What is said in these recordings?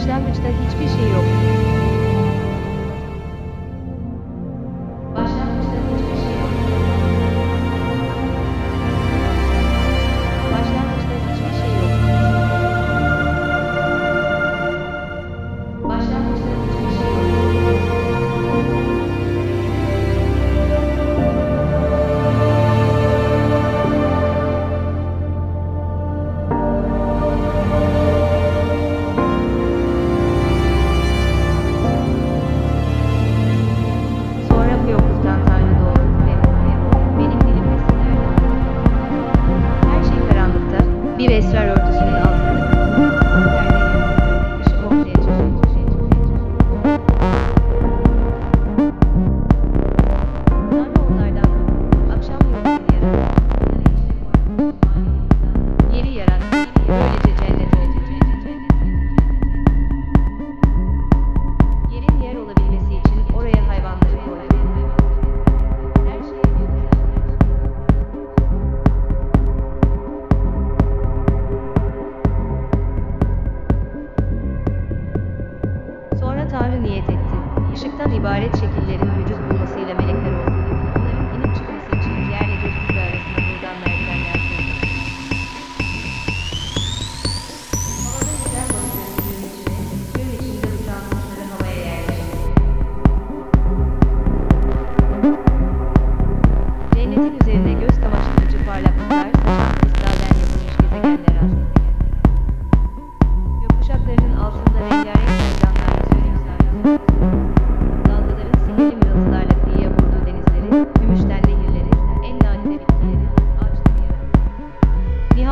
başlangıçta hiçbir şey yok. ibaret şekillerin vücut bulmasıyla melekler oldu.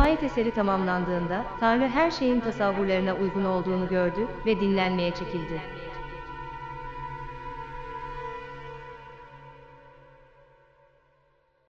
Ayet eseri tamamlandığında Tanrı her şeyin tasavvurlarına uygun olduğunu gördü ve dinlenmeye çekildi.